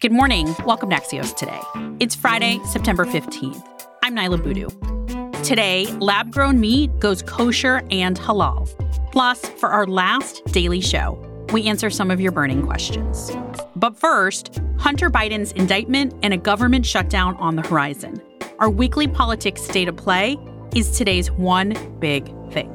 Good morning. Welcome to Axios Today. It's Friday, September 15th. I'm Niala Boodhoo. Today, lab grown meat goes kosher and halal. Plus, for our last daily show, we answer some of your burning questions. But first, Hunter Biden's indictment and a government shutdown on the horizon. Our weekly politics state of play is today's one big thing.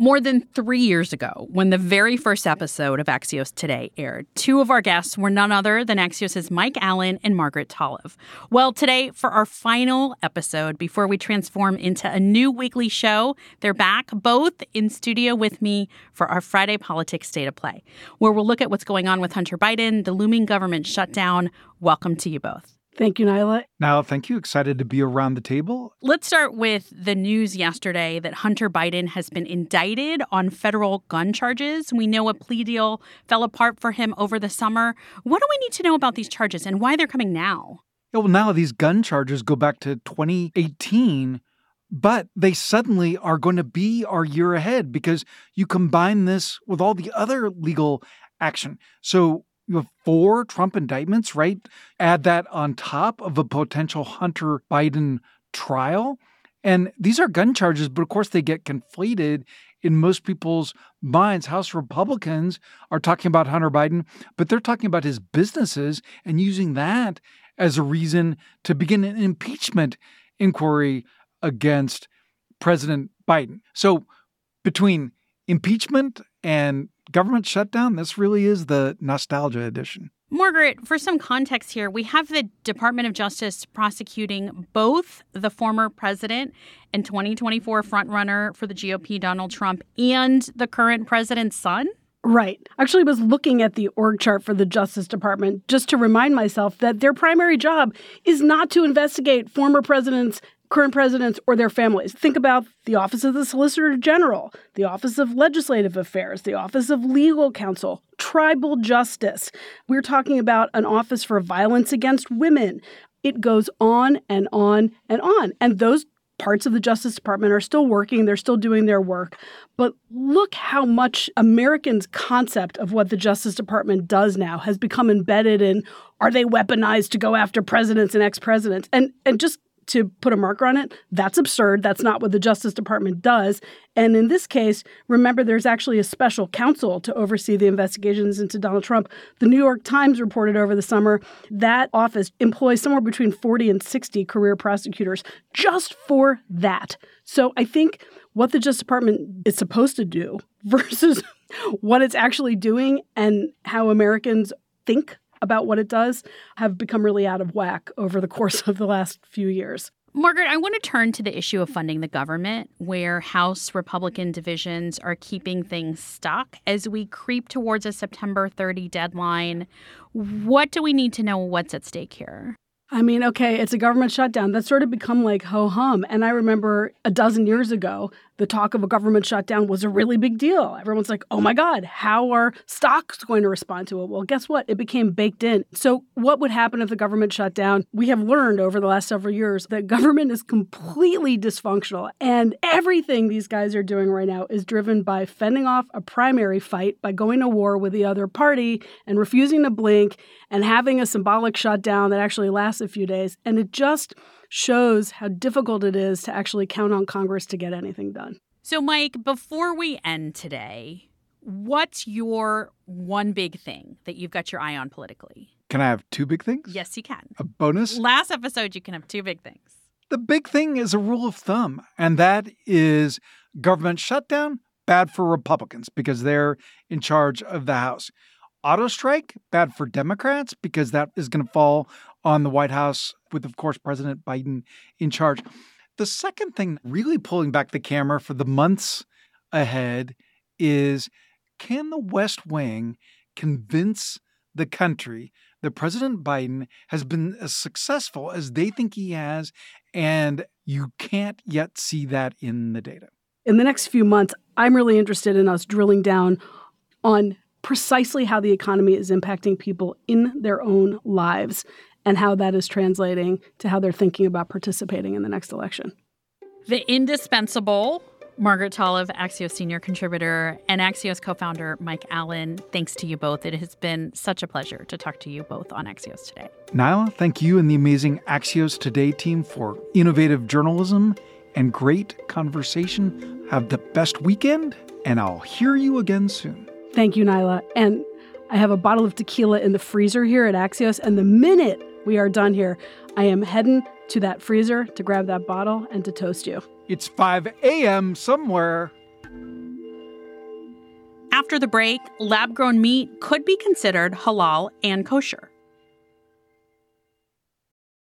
More than three years ago, when the very first episode of Axios Today aired, two of our guests were none other than Axios' Mike Allen and Margaret Talev. Well, today, for our final episode before we transform into a new weekly show, they're back, both in studio with me for our Friday Politics of Play, where we'll look at what's going on with Hunter Biden, the looming government shutdown. Welcome to you both. Thank you, Niala. Now, thank you. Excited to be around the table. Let's start with the news yesterday that Hunter Biden has been indicted on federal gun charges. We know a plea deal fell apart for him over the summer. What do we need to know about these charges and why they're coming now? Yeah, well, now these gun charges go back to 2018, but they suddenly are going to be our year ahead because you combine this with all the other legal action. So you have four Trump indictments, right? Add that on top of a potential Hunter Biden trial. And these are gun charges, but of course they get conflated in most people's minds. House Republicans are talking about Hunter Biden, but they're talking about his businesses and using that as a reason to begin an impeachment inquiry against President Biden. So between impeachment and government shutdown, this really is the nostalgia edition. Margaret, for some context here, we have the Department of Justice prosecuting both the former president and 2024 frontrunner for the GOP, Donald Trump, and the current president's son. Right. Actually, was looking at the org chart for the Justice Department just to remind myself that their primary job is not to investigate former presidents current presidents or their families. Think about the Office of the Solicitor General, the Office of Legislative Affairs, the Office of Legal Counsel, Tribal Justice. We're talking about an office for violence against women. It goes on and on and on. And those parts of the Justice Department are still working, they're still doing their work. But look how much Americans' concept of what the Justice Department does now has become embedded in are they weaponized to go after presidents and ex-presidents? And and just to put a marker on it. That's absurd. That's not what the Justice Department does. And in this case, remember there's actually a special counsel to oversee the investigations into Donald Trump. The New York Times reported over the summer that office employs somewhere between 40 and 60 career prosecutors just for that. So I think what the Justice Department is supposed to do versus what it's actually doing and how Americans think about what it does have become really out of whack over the course of the last few years. Margaret, I want to turn to the issue of funding the government, where House Republican divisions are keeping things stuck as we creep towards a September 30 deadline. What do we need to know what's at stake here? I mean, okay, it's a government shutdown. That's sort of become like ho hum. And I remember a dozen years ago, the talk of a government shutdown was a really big deal. Everyone's like, oh my God, how are stocks going to respond to it? Well, guess what? It became baked in. So, what would happen if the government shut down? We have learned over the last several years that government is completely dysfunctional. And everything these guys are doing right now is driven by fending off a primary fight by going to war with the other party and refusing to blink and having a symbolic shutdown that actually lasts a few days. And it just shows how difficult it is to actually count on Congress to get anything done. So, Mike, before we end today, what's your one big thing that you've got your eye on politically? Can I have two big things? Yes, you can. A bonus? Last episode, you can have two big things. The big thing is a rule of thumb, and that is government shutdown, bad for Republicans because they're in charge of the House. Auto strike, bad for Democrats because that is going to fall on the White House with, of course, President Biden in charge. The second thing, really pulling back the camera for the months ahead is can the West Wing convince the country that President Biden has been as successful as they think he has, and you can't yet see that in the data. In the next few months, I'm really interested in us drilling down on precisely how the economy is impacting people in their own lives and how that is translating to how they're thinking about participating in the next election. The indispensable Margaret Talev, Axios senior contributor, and Axios co founder Mike Allen, thanks to you both. It has been such a pleasure to talk to you both on Axios today. Niala, thank you and the amazing Axios Today team for innovative journalism and great conversation. Have the best weekend, and I'll hear you again soon. Thank you, Niala. And I have a bottle of tequila in the freezer here at Axios, and the minute we are done here, I am heading to that freezer to grab that bottle and to toast you. It's 5 a.m. somewhere. After the break, lab grown meat could be considered halal and kosher.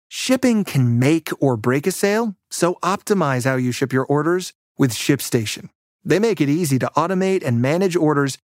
Shipping can make or break a sale, so optimize how you ship your orders with ShipStation. They make it easy to automate and manage orders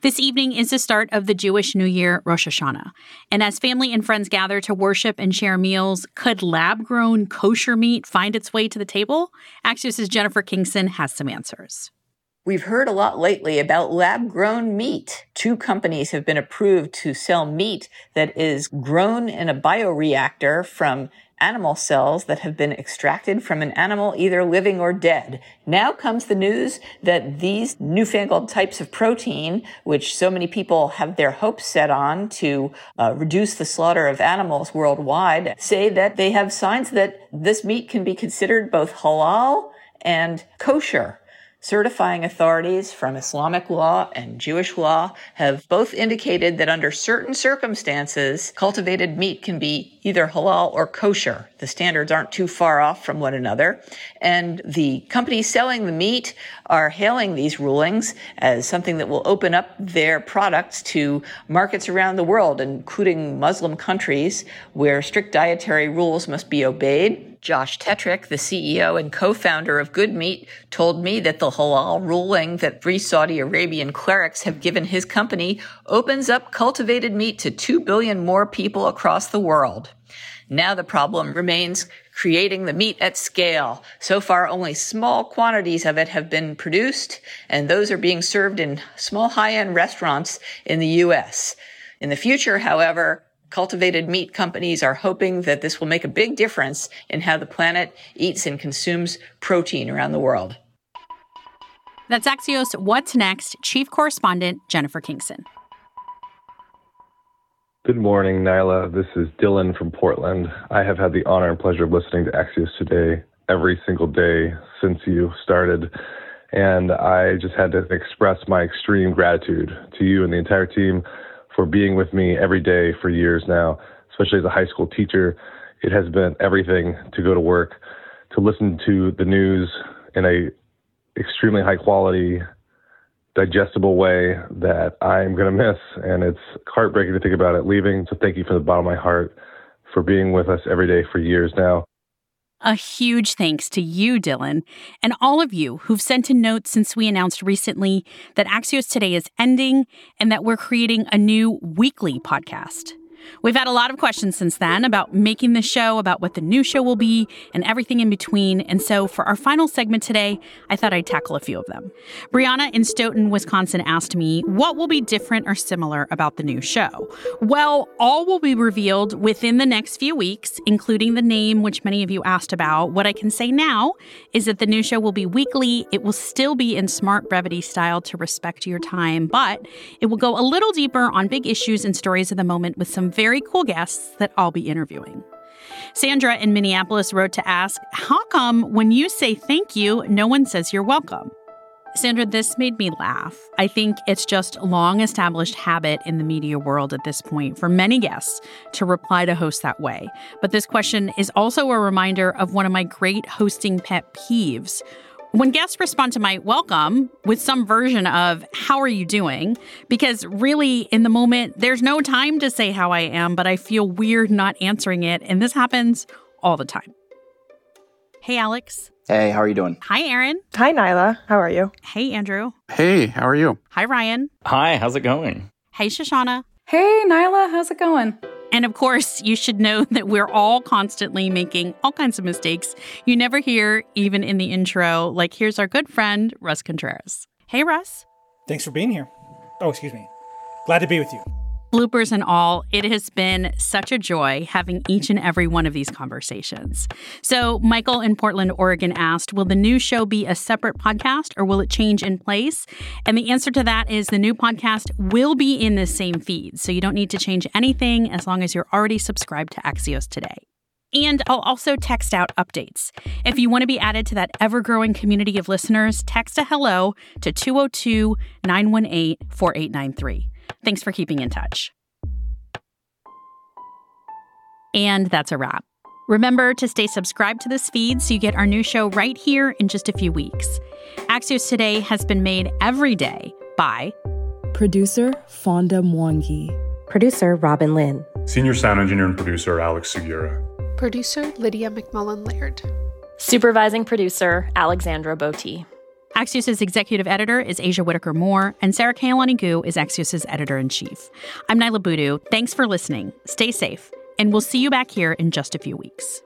This evening is the start of the Jewish New Year, Rosh Hashanah. And as family and friends gather to worship and share meals, could lab grown kosher meat find its way to the table? Axios' Jennifer Kingson has some answers. We've heard a lot lately about lab grown meat. Two companies have been approved to sell meat that is grown in a bioreactor from animal cells that have been extracted from an animal either living or dead. Now comes the news that these newfangled types of protein, which so many people have their hopes set on to uh, reduce the slaughter of animals worldwide, say that they have signs that this meat can be considered both halal and kosher. Certifying authorities from Islamic law and Jewish law have both indicated that under certain circumstances, cultivated meat can be either halal or kosher. The standards aren't too far off from one another. And the companies selling the meat are hailing these rulings as something that will open up their products to markets around the world, including Muslim countries where strict dietary rules must be obeyed. Josh Tetrick, the CEO and co-founder of Good Meat, told me that the halal ruling that three Saudi Arabian clerics have given his company opens up cultivated meat to 2 billion more people across the world. Now the problem remains creating the meat at scale. So far, only small quantities of it have been produced, and those are being served in small high-end restaurants in the U.S. In the future, however, cultivated meat companies are hoping that this will make a big difference in how the planet eats and consumes protein around the world. That's Axios What's Next Chief Correspondent Jennifer Kingson. Good morning, Niala. This is Dylan from Portland. I have had the honor and pleasure of listening to Axios today every single day since you started. And I just had to express my extreme gratitude to you and the entire team for being with me every day for years now, especially as a high school teacher. It has been everything to go to work, to listen to the news in a extremely high quality, digestible way that I'm going to miss. And it's heartbreaking to think about it leaving. So thank you from the bottom of my heart for being with us every day for years now. A huge thanks to you, Dylan, and all of you who've sent in notes since we announced recently that Axios Today is ending and that we're creating a new weekly podcast. We've had a lot of questions since then about making the show, about what the new show will be, and everything in between. And so for our final segment today, I thought I'd tackle a few of them. Brianna in Stoughton, Wisconsin asked me, what will be different or similar about the new show? Well, all will be revealed within the next few weeks, including the name, which many of you asked about. What I can say now is that the new show will be weekly. It will still be in smart brevity style to respect your time, but it will go a little deeper on big issues and stories of the moment with some very cool guests that I'll be interviewing. Sandra in Minneapolis wrote to ask, How come when you say thank you, no one says you're welcome? Sandra, this made me laugh. I think it's just long established habit in the media world at this point for many guests to reply to hosts that way. But this question is also a reminder of one of my great hosting pet peeves. When guests respond to my welcome with some version of, How are you doing? Because really, in the moment, there's no time to say how I am, but I feel weird not answering it. And this happens all the time. Hey, Alex. Hey, how are you doing? Hi, Aaron. Hi, Niala. How are you? Hey, Andrew. Hey, how are you? Hi, Ryan. Hi, how's it going? Hey, Shoshana. Hey, Niala. How's it going? And of course, you should know that we're all constantly making all kinds of mistakes you never hear, even in the intro. Like, here's our good friend, Russ Contreras. Hey, Russ. Thanks for being here. Oh, excuse me. Glad to be with you bloopers and all, it has been such a joy having each and every one of these conversations. So, Michael in Portland, Oregon asked Will the new show be a separate podcast or will it change in place? And the answer to that is the new podcast will be in the same feed. So, you don't need to change anything as long as you're already subscribed to Axios today. And I'll also text out updates. If you want to be added to that ever growing community of listeners, text a hello to 202 918 4893. Thanks for keeping in touch. And that's a wrap. Remember to stay subscribed to this feed so you get our new show right here in just a few weeks. Axios Today has been made every day by producer Fonda Mwangi, producer Robin Lynn, senior sound engineer and producer Alex Sugiura, producer Lydia McMullen Laird, supervising producer Alexandra Botti. Axios' executive editor is Aja Whitaker Moore, and Sara Kehaulani Goo is Axios' editor in chief. I'm Niala Boodhoo. Thanks for listening. Stay safe, and we'll see you back here in just a few weeks.